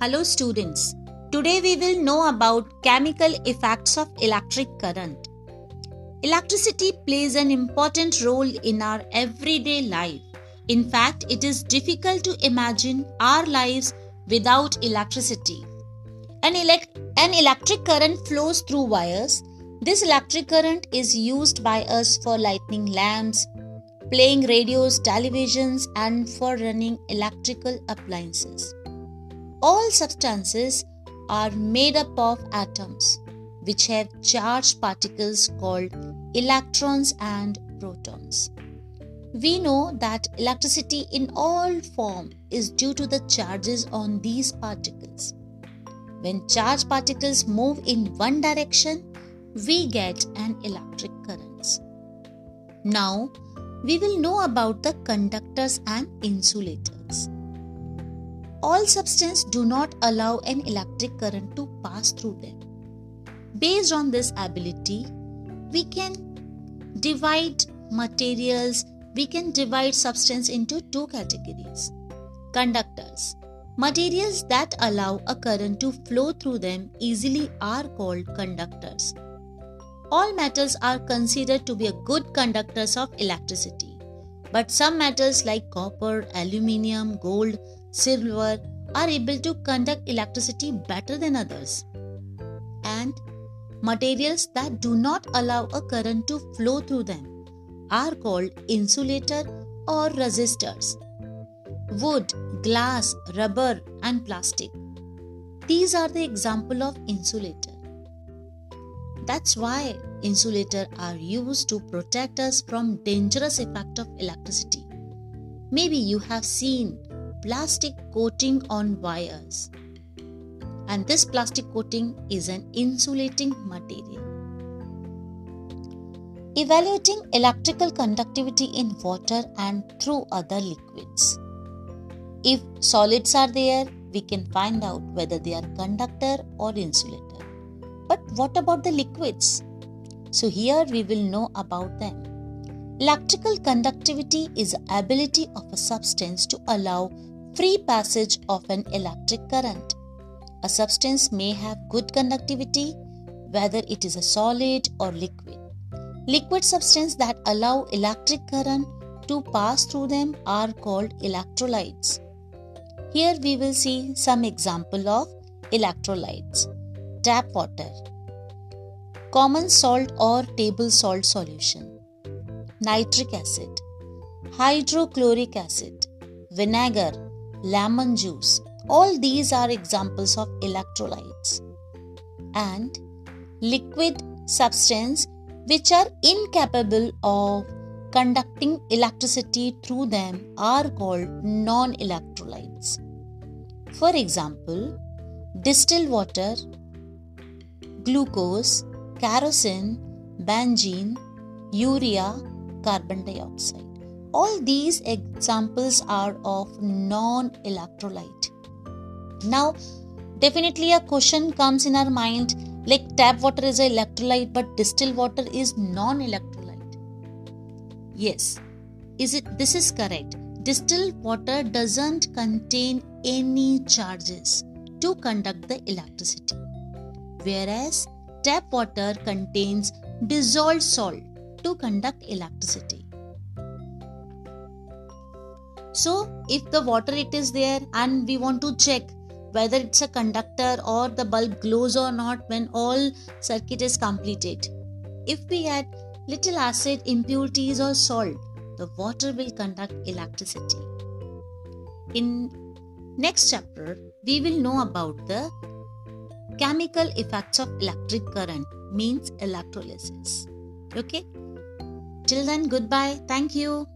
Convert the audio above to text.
Hello students. Today we will know about chemical effects of electric current. Electricity plays an important role in our everyday life. In fact, it is difficult to imagine our lives without electricity. An, an electric current flows through wires. This electric current is used by us for lighting lamps, playing radios, televisions, and for running electrical appliances. All substances are made up of atoms which have charged particles called electrons and protons. We know that electricity in all form is due to the charges on these particles. When charged particles move in one direction, we get an electric current. Now, we will know about the conductors and insulators. All substances do not allow an electric current to pass through them. Based on this ability, we can divide materials, we can divide substance into two categories. Conductors. Materials that allow a current to flow through them easily are called conductors. All metals are considered to be good conductors of electricity. But some metals like copper, aluminium, gold, silver are able to conduct electricity better than others. And materials that do not allow a current to flow through them are called insulator or resistors. Wood, glass, rubber, and plastic. These are the example of insulator. That's why insulator are used to protect us from dangerous effect of electricity. Maybe you have seen plastic coating on wires. And this plastic coating is an insulating material. Evaluating electrical conductivity in water and through other liquids. If solids are there, we can find out whether they are conductor or insulator. But what about the liquids? So here we will know about them. Electrical conductivity is the ability of a substance to allow free passage of an electric current. A substance may have good conductivity whether it is a solid or liquid. Liquid substances that allow electric current to pass through them are called electrolytes. Here we will see some example of electrolytes. Tap water, common salt or table salt solution, nitric acid, hydrochloric acid, vinegar, lemon juice. All these are examples of electrolytes. And liquid substance which are incapable of conducting electricity through them are called non electrolytes. For example, distilled water, glucose, kerosene, benzene, urea, carbon dioxide. All these examples are of non electrolyte. Now, definitely a question comes in our mind like tap water is an electrolyte, but distilled water is non electrolyte. Yes, is it this is correct. Distilled water doesn't contain any charges to conduct the electricity, whereas tap water contains dissolved salt to conduct electricity. So, if the water it is there and we want to check whether it's a conductor or the bulb glows or not when all circuit is completed. If we add little acid, impurities or salt, the water will conduct electricity. In next chapter, we will know about the chemical effects of electric current means electrolysis. Okay? Till then, goodbye. Thank you.